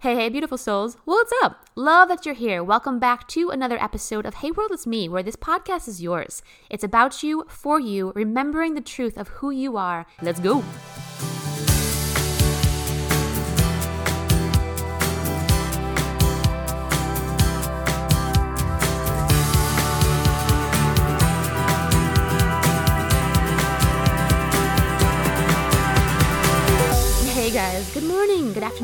Hey, hey, beautiful souls. What's up? Love that you're here. Welcome back to another episode of Hey World, It's Me, where this podcast is yours. It's about you, for you, remembering the truth of who you are. Let's go.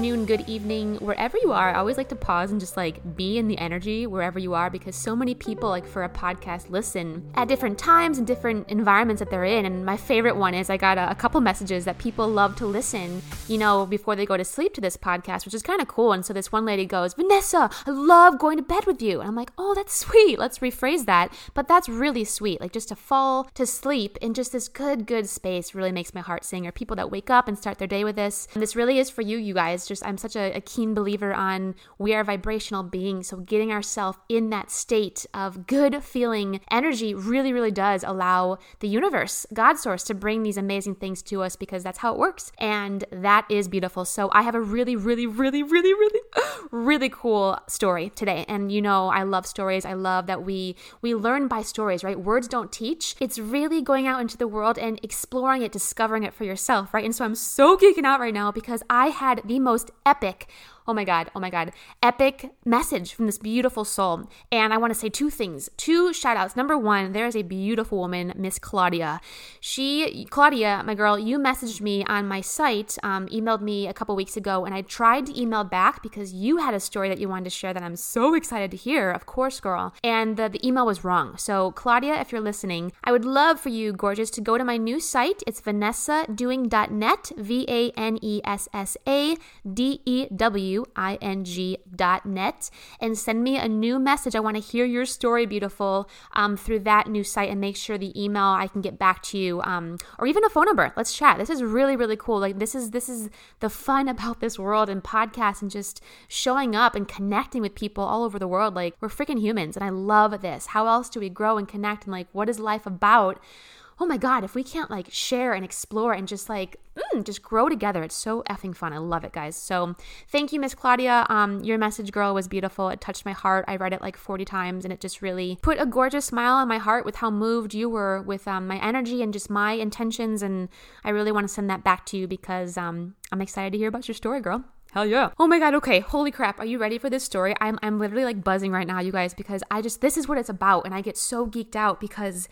Afternoon, good evening, wherever you are. I always like to pause and just like be in the energy wherever you are because so many people, like for a podcast, listen at different times and different environments that they're in. And my favorite one is I got a, a couple messages that people love to listen, you know, before they go to sleep to this podcast, which is kind of cool. And so this one lady goes, Vanessa, I love going to bed with you. And I'm like, oh, that's sweet. Let's rephrase that. But that's really sweet. Like just to fall to sleep in just this good, good space really makes my heart sing. Or people that wake up and start their day with this. And this really is for you, you guys. Just I'm such a, a keen believer on we are vibrational beings. So getting ourselves in that state of good feeling energy really, really does allow the universe, God source, to bring these amazing things to us because that's how it works. And that is beautiful. So I have a really, really, really, really, really, really cool story today. And you know, I love stories. I love that we we learn by stories, right? Words don't teach. It's really going out into the world and exploring it, discovering it for yourself, right? And so I'm so geeking out right now because I had the most epic oh my God, oh my God, epic message from this beautiful soul. And I want to say two things, two shout outs. Number one, there is a beautiful woman, Miss Claudia. She, Claudia, my girl, you messaged me on my site, um, emailed me a couple weeks ago, and I tried to email back because you had a story that you wanted to share that I'm so excited to hear, of course, girl. And the, the email was wrong. So, Claudia, if you're listening, I would love for you, gorgeous, to go to my new site. It's vanessadewing.net, V A N E S S A D E W W-I-N-G.net and send me a new message. I want to hear your story, beautiful, um, through that new site and make sure the email I can get back to you um, or even a phone number. Let's chat. This is really, really cool. Like this is this is the fun about this world and podcasts and just showing up and connecting with people all over the world. Like we're freaking humans and I love this. How else do we grow and connect and like what is life about? Oh my God, if we can't like share and explore and just like, mm, just grow together, it's so effing fun. I love it, guys. So thank you, Miss Claudia. Um, your message, girl, was beautiful. It touched my heart. I read it like 40 times and it just really put a gorgeous smile on my heart with how moved you were with um, my energy and just my intentions. And I really want to send that back to you because um, I'm excited to hear about your story, girl. Hell yeah. Oh my god, okay. Holy crap. Are you ready for this story? I'm I'm literally like buzzing right now, you guys, because I just this is what it's about and I get so geeked out because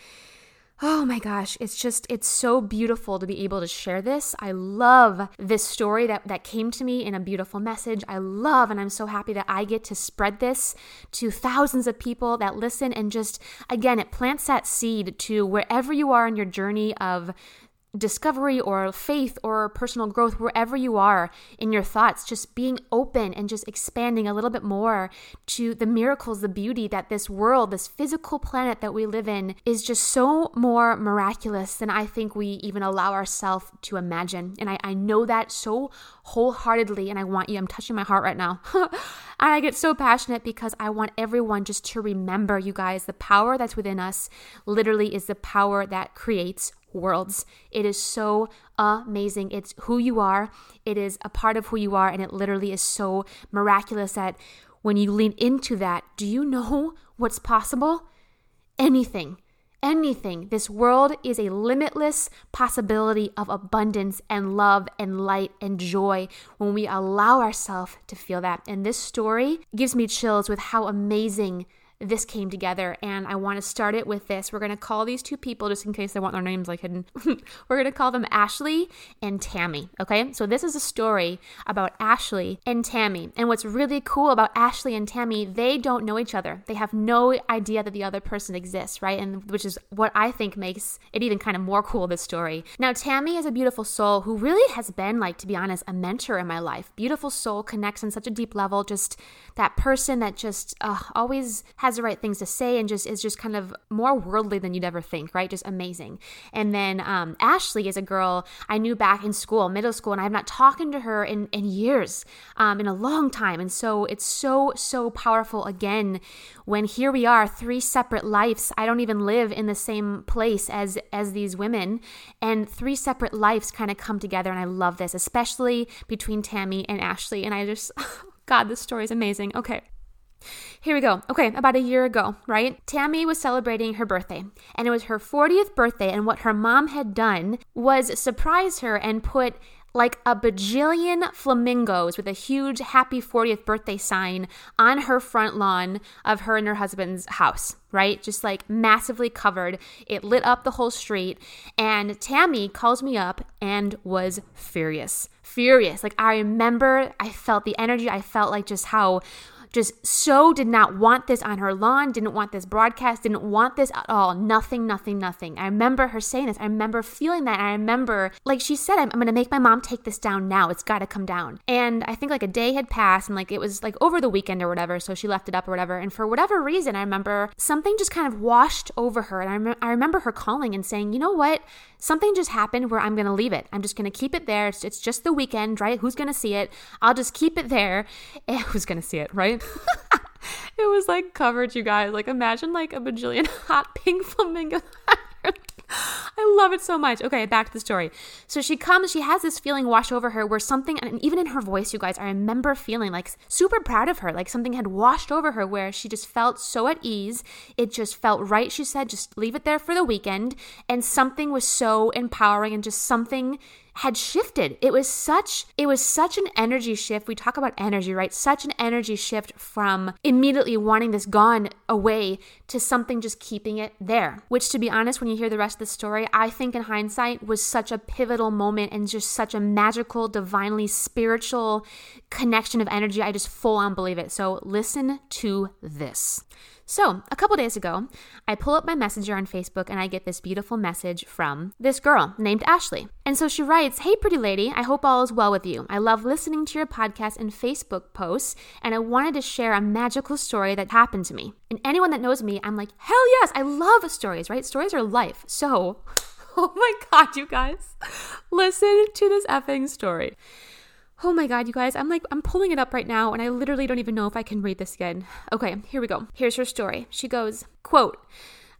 Oh my gosh, it's just it's so beautiful to be able to share this. I love this story that that came to me in a beautiful message. I love and I'm so happy that I get to spread this to thousands of people that listen and just again, it plants that seed to wherever you are in your journey of discovery or faith or personal growth, wherever you are in your thoughts, just being open and just expanding a little bit more to the miracles, the beauty that this world, this physical planet that we live in, is just so more miraculous than I think we even allow ourselves to imagine. And I, I know that so wholeheartedly, and I want you, I'm touching my heart right now. and I get so passionate because I want everyone just to remember, you guys, the power that's within us literally is the power that creates worlds. It is so amazing. It's who you are, it is a part of who you are, and it literally is so miraculous that when you lean into that, do you know what's possible? Anything. Anything. This world is a limitless possibility of abundance and love and light and joy when we allow ourselves to feel that. And this story gives me chills with how amazing this came together. And I want to start it with this. We're going to call these two people, just in case they want their names like hidden. We're going to call them Ashley and Tammy. Okay. So this is a story about Ashley and Tammy. And what's really cool about Ashley and Tammy, they don't know each other. They have no idea that the other person exists, right? And which is what I think makes it even kind of more cool, this story. Now, Tammy is a beautiful soul who really has been, like, to be honest, a mentor in my life. Beautiful soul connects on such a deep level. Just that person that just uh, always has has the right things to say and just is just kind of more worldly than you'd ever think, right? Just amazing. And then um, Ashley is a girl I knew back in school, middle school, and I have not talked to her in, in years, um, in a long time. And so it's so, so powerful again when here we are, three separate lives. I don't even live in the same place as as these women, and three separate lives kind of come together. And I love this, especially between Tammy and Ashley. And I just God, this story is amazing. Okay. Here we go. Okay, about a year ago, right? Tammy was celebrating her birthday, and it was her 40th birthday, and what her mom had done was surprise her and put like a bajillion flamingos with a huge happy 40th birthday sign on her front lawn of her and her husband's house, right? Just like massively covered. It lit up the whole street. And Tammy calls me up and was furious. Furious. Like I remember, I felt the energy. I felt like just how just so did not want this on her lawn, didn't want this broadcast, didn't want this at all. Nothing, nothing, nothing. I remember her saying this. I remember feeling that. I remember, like she said, I'm, I'm going to make my mom take this down now. It's got to come down. And I think like a day had passed and like it was like over the weekend or whatever. So she left it up or whatever. And for whatever reason, I remember something just kind of washed over her. And I, rem- I remember her calling and saying, you know what? Something just happened where I'm going to leave it. I'm just going to keep it there. It's, it's just the weekend, right? Who's going to see it? I'll just keep it there. And who's going to see it, right? it was like covered, you guys. Like imagine like a bajillion hot pink flamingos. I love it so much. Okay, back to the story. So she comes, she has this feeling wash over her where something, and even in her voice, you guys, I remember feeling like super proud of her, like something had washed over her where she just felt so at ease. It just felt right. She said, just leave it there for the weekend. And something was so empowering and just something had shifted. It was such it was such an energy shift. We talk about energy, right? Such an energy shift from immediately wanting this gone away to something just keeping it there. Which to be honest, when you hear the rest of the story, I think in hindsight was such a pivotal moment and just such a magical, divinely spiritual connection of energy. I just full on believe it. So listen to this. So, a couple days ago, I pull up my messenger on Facebook and I get this beautiful message from this girl named Ashley. And so she writes Hey, pretty lady, I hope all is well with you. I love listening to your podcast and Facebook posts, and I wanted to share a magical story that happened to me. And anyone that knows me, I'm like, hell yes, I love stories, right? Stories are life. So, oh my God, you guys, listen to this effing story. Oh my god, you guys, I'm like, I'm pulling it up right now and I literally don't even know if I can read this again. Okay, here we go. Here's her story. She goes, quote,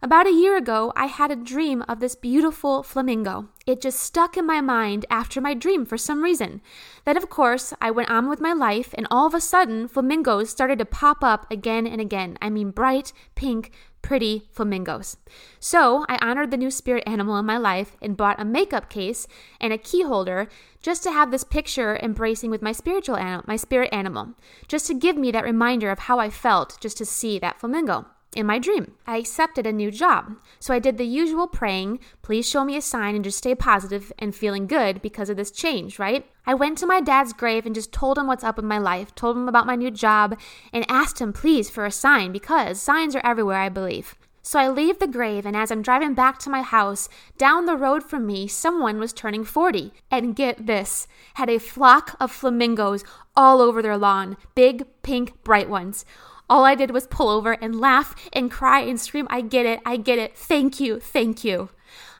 about a year ago, I had a dream of this beautiful flamingo. It just stuck in my mind after my dream for some reason. Then, of course, I went on with my life, and all of a sudden, flamingos started to pop up again and again. I mean, bright, pink, pretty flamingos. So I honored the new spirit animal in my life and bought a makeup case and a key holder just to have this picture embracing with my spiritual animal, my spirit animal, just to give me that reminder of how I felt just to see that flamingo in my dream. I accepted a new job. So I did the usual praying, please show me a sign and just stay positive and feeling good because of this change, right? I went to my dad's grave and just told him what's up with my life, told him about my new job, and asked him please for a sign because signs are everywhere, I believe. So I leave the grave, and as I'm driving back to my house, down the road from me, someone was turning 40. And get this, had a flock of flamingos all over their lawn, big, pink, bright ones. All I did was pull over and laugh and cry and scream, I get it, I get it, thank you, thank you.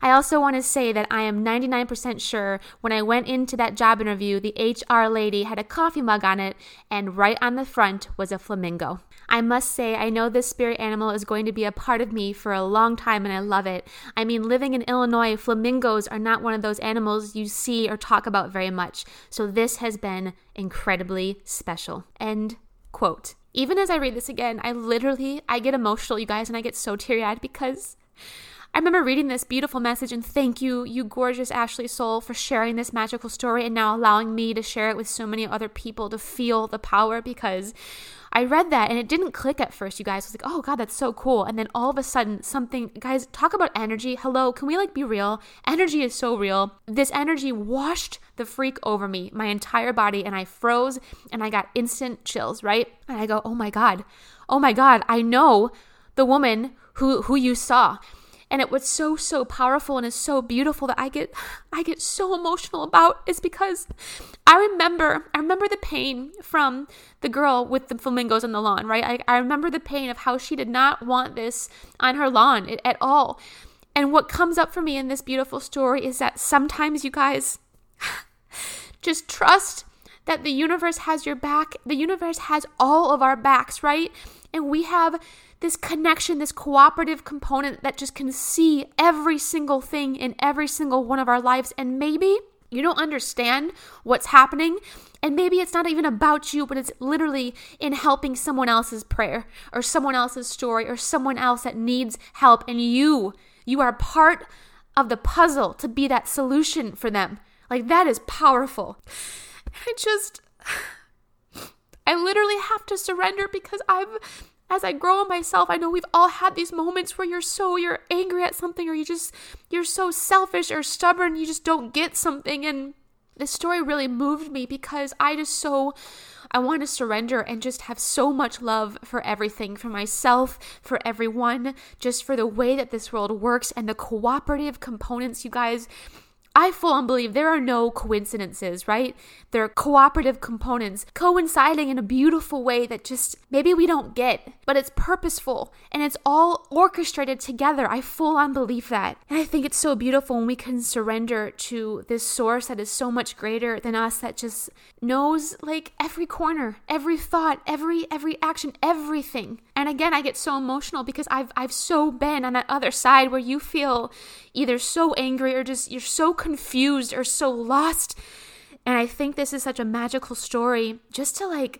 I also want to say that I am 99% sure when I went into that job interview, the HR lady had a coffee mug on it, and right on the front was a flamingo. I must say, I know this spirit animal is going to be a part of me for a long time, and I love it. I mean, living in Illinois, flamingos are not one of those animals you see or talk about very much, so this has been incredibly special. End quote even as I read this again, I literally I get emotional, you guys, and I get so teary-eyed because I remember reading this beautiful message and thank you, you gorgeous Ashley Soul, for sharing this magical story and now allowing me to share it with so many other people to feel the power because I read that and it didn't click at first, you guys. I was like, oh God, that's so cool. And then all of a sudden, something, guys, talk about energy. Hello, can we like be real? Energy is so real. This energy washed the freak over me, my entire body, and I froze and I got instant chills, right? And I go, oh my God, oh my God, I know the woman who, who you saw and it was so so powerful and is so beautiful that I get I get so emotional about is because I remember I remember the pain from the girl with the flamingos on the lawn, right? I, I remember the pain of how she did not want this on her lawn at all. And what comes up for me in this beautiful story is that sometimes you guys just trust that the universe has your back. The universe has all of our backs, right? And we have this connection, this cooperative component that just can see every single thing in every single one of our lives. And maybe You don't understand what's happening. And maybe it's not even about you, but it's literally in helping someone else's prayer or someone else's story or someone else that needs help. And you, you are part of the puzzle to be that solution for them. Like that is powerful. I just, I literally have to surrender because I've as I grow in myself, I know we've all had these moments where you're so you're angry at something or you just you're so selfish or stubborn, you just don't get something and this story really moved me because I just so I want to surrender and just have so much love for everything, for myself, for everyone, just for the way that this world works and the cooperative components, you guys. I full on believe there are no coincidences, right? There are cooperative components coinciding in a beautiful way that just maybe we don't get, but it's purposeful and it's all orchestrated together. I full on believe that. And I think it's so beautiful when we can surrender to this source that is so much greater than us that just knows like every corner, every thought, every every action, everything. And again, I get so emotional because I've I've so been on that other side where you feel either so angry or just you're so confused or so lost. And I think this is such a magical story just to like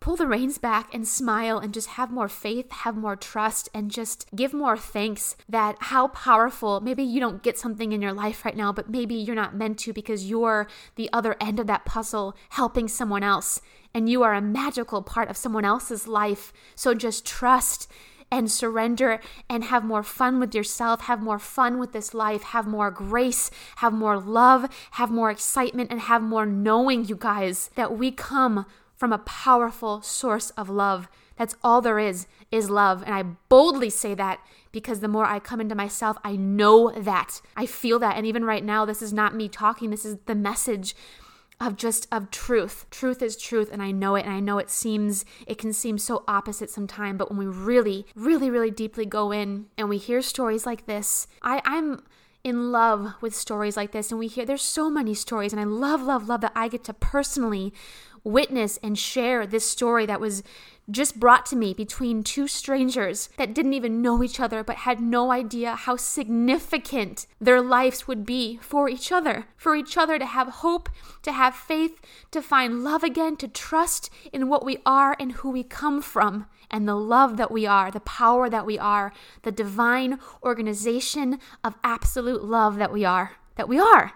pull the reins back and smile and just have more faith, have more trust, and just give more thanks that how powerful. Maybe you don't get something in your life right now, but maybe you're not meant to because you're the other end of that puzzle helping someone else and you are a magical part of someone else's life. So just trust and surrender and have more fun with yourself, have more fun with this life, have more grace, have more love, have more excitement, and have more knowing, you guys, that we come from a powerful source of love. That's all there is, is love. And I boldly say that because the more I come into myself, I know that. I feel that. And even right now, this is not me talking, this is the message of just of truth. Truth is truth and I know it and I know it seems it can seem so opposite sometimes, but when we really, really, really deeply go in and we hear stories like this, I, I'm in love with stories like this and we hear there's so many stories and I love, love, love that I get to personally witness and share this story that was just brought to me between two strangers that didn't even know each other but had no idea how significant their lives would be for each other. For each other to have hope, to have faith, to find love again, to trust in what we are and who we come from, and the love that we are, the power that we are, the divine organization of absolute love that we are. That we are.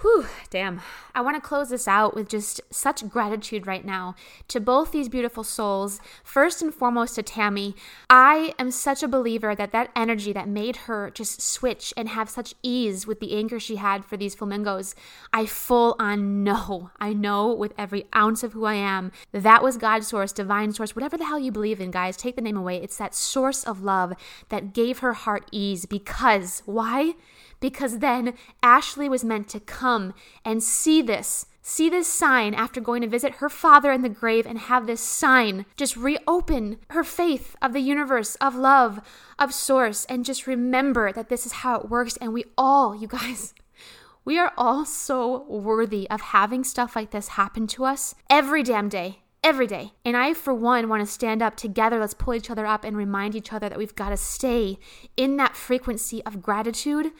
Whew, damn. I want to close this out with just such gratitude right now to both these beautiful souls. First and foremost to Tammy. I am such a believer that that energy that made her just switch and have such ease with the anger she had for these flamingos, I full on know. I know with every ounce of who I am that was God's source, divine source, whatever the hell you believe in, guys. Take the name away. It's that source of love that gave her heart ease because why? Because then Ashley was meant to come and see this. See this sign after going to visit her father in the grave and have this sign just reopen her faith of the universe, of love, of source, and just remember that this is how it works. And we all, you guys, we are all so worthy of having stuff like this happen to us every damn day every day. And I, for one, want to stand up together. Let's pull each other up and remind each other that we've got to stay in that frequency of gratitude,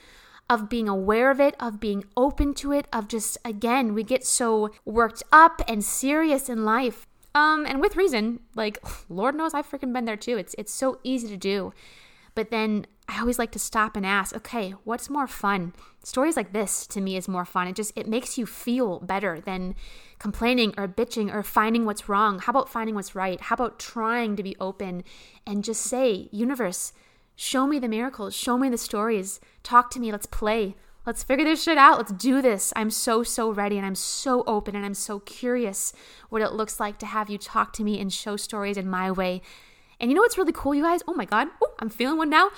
of being aware of it, of being open to it, of just, again, we get so worked up and serious in life. Um, and with reason, like, Lord knows I've freaking been there too. It's, it's so easy to do. But then I always like to stop and ask, okay, what's more fun? Stories like this to me is more fun. It just, it makes you feel better than complaining or bitching or finding what's wrong. How about finding what's right? How about trying to be open and just say, universe, Show me the miracles. Show me the stories. Talk to me. Let's play. Let's figure this shit out. Let's do this. I'm so, so ready and I'm so open and I'm so curious what it looks like to have you talk to me and show stories in my way. And you know what's really cool, you guys? Oh my God. Ooh, I'm feeling one now.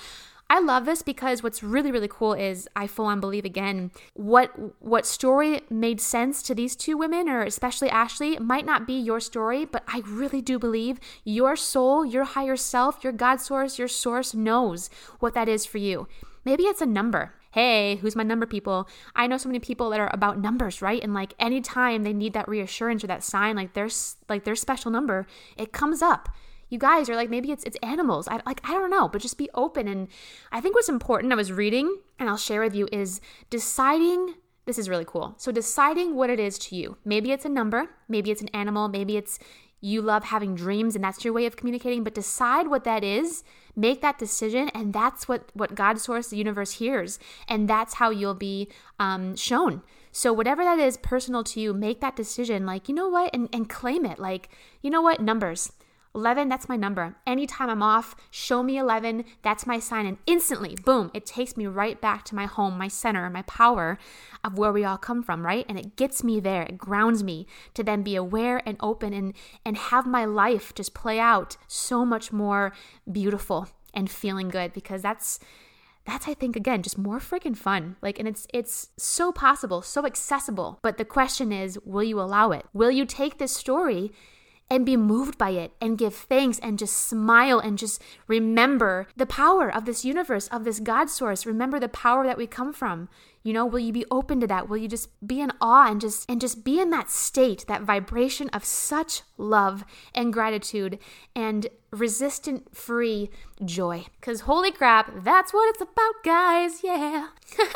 I love this because what's really really cool is I full on believe again what what story made sense to these two women or especially Ashley might not be your story, but I really do believe your soul, your higher self, your God source, your source knows what that is for you. Maybe it's a number. Hey, who's my number people? I know so many people that are about numbers, right? And like anytime they need that reassurance or that sign, like there's like their special number, it comes up you guys are like maybe it's it's animals I, like i don't know but just be open and i think what's important i was reading and i'll share with you is deciding This is really cool. So, deciding what it is to you. Maybe it's a number, maybe it's an animal, maybe it's you love having dreams and that's your way of communicating, but decide what that is, make that decision, and that's what, what God source, the universe hears. And that's how you'll be um, shown. So, whatever that is personal to you, make that decision like, you know what, and, and claim it. Like, you know what, numbers. 11, that's my number. Anytime I'm off, show me 11, that's my sign. And instantly, boom, it takes me right back to my home, my center, my power of where we all come from, right? And it gets me there. It grounds me to then be aware and open and, and have my life just play out so much more beautiful and feeling good because that's that's I think again just more freaking fun. Like and it's it's so possible, so accessible. But the question is, will you allow it? Will you take this story and be moved by it and give thanks and just smile and just remember the power of this universe, of this God source. Remember the power that we come from. You know, will you be open to that? Will you just be in awe and just and just be in that state, that vibration of such love and gratitude and resistant free joy? Cuz holy crap, that's what it's about, guys. Yeah.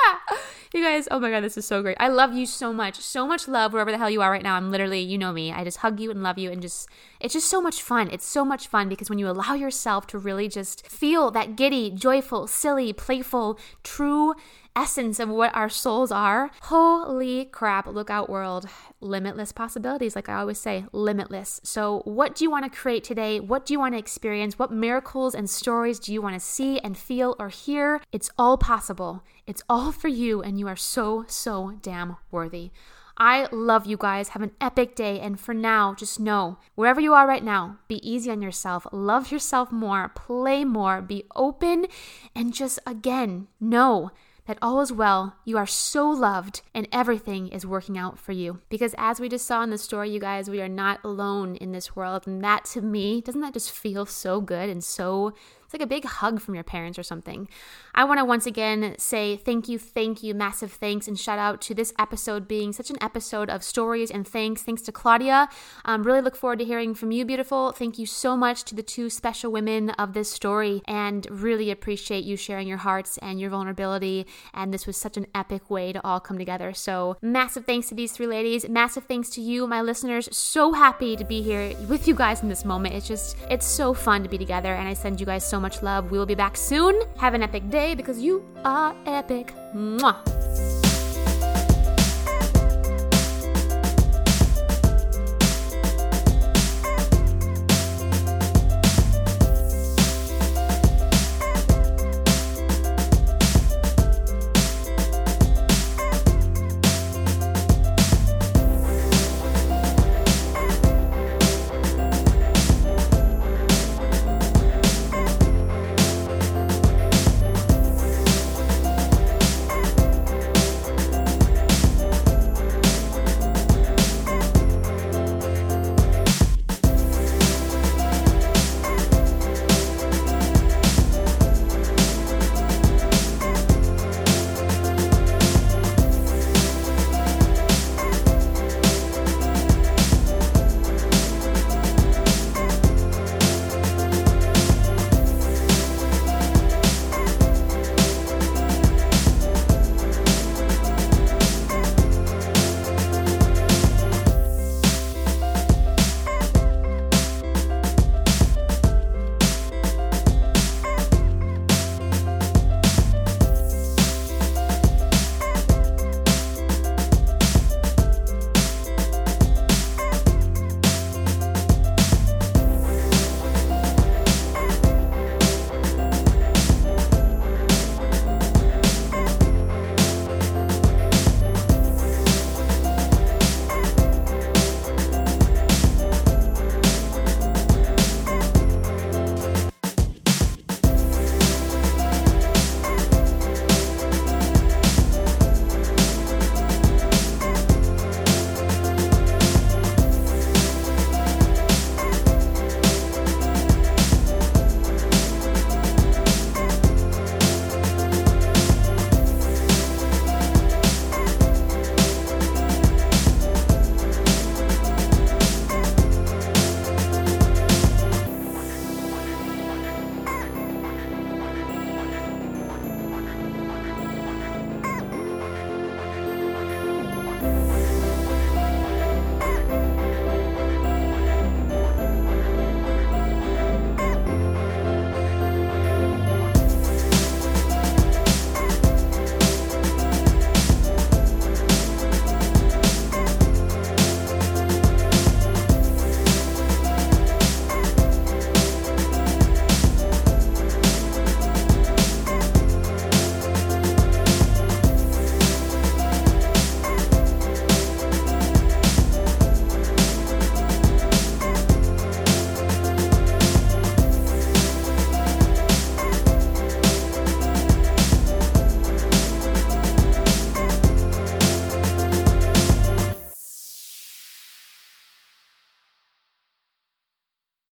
you guys, oh my god, this is so great. I love you so much. So much love wherever the hell you are right now. I'm literally, you know me. I just hug you and love you and just it's just so much fun. It's so much fun because when you allow yourself to really just feel that giddy, joyful, silly, playful, true essence of what our souls are, holy crap, look out, world. Limitless possibilities, like I always say, limitless. So, what do you want to create today? What do you want to experience? What miracles and stories do you want to see and feel or hear? It's all possible. It's all for you, and you are so, so damn worthy. I love you guys. Have an epic day. And for now, just know wherever you are right now, be easy on yourself. Love yourself more. Play more. Be open. And just again, know that all is well, you are so loved, and everything is working out for you. Because as we just saw in the story, you guys, we are not alone in this world. And that to me, doesn't that just feel so good and so it's like a big hug from your parents or something. I want to once again say thank you, thank you, massive thanks, and shout out to this episode being such an episode of stories and thanks. Thanks to Claudia. Um, really look forward to hearing from you, beautiful. Thank you so much to the two special women of this story, and really appreciate you sharing your hearts and your vulnerability. And this was such an epic way to all come together. So, massive thanks to these three ladies. Massive thanks to you, my listeners. So happy to be here with you guys in this moment. It's just, it's so fun to be together, and I send you guys so much love. We will be back soon. Have an epic day because you are epic. Mwah.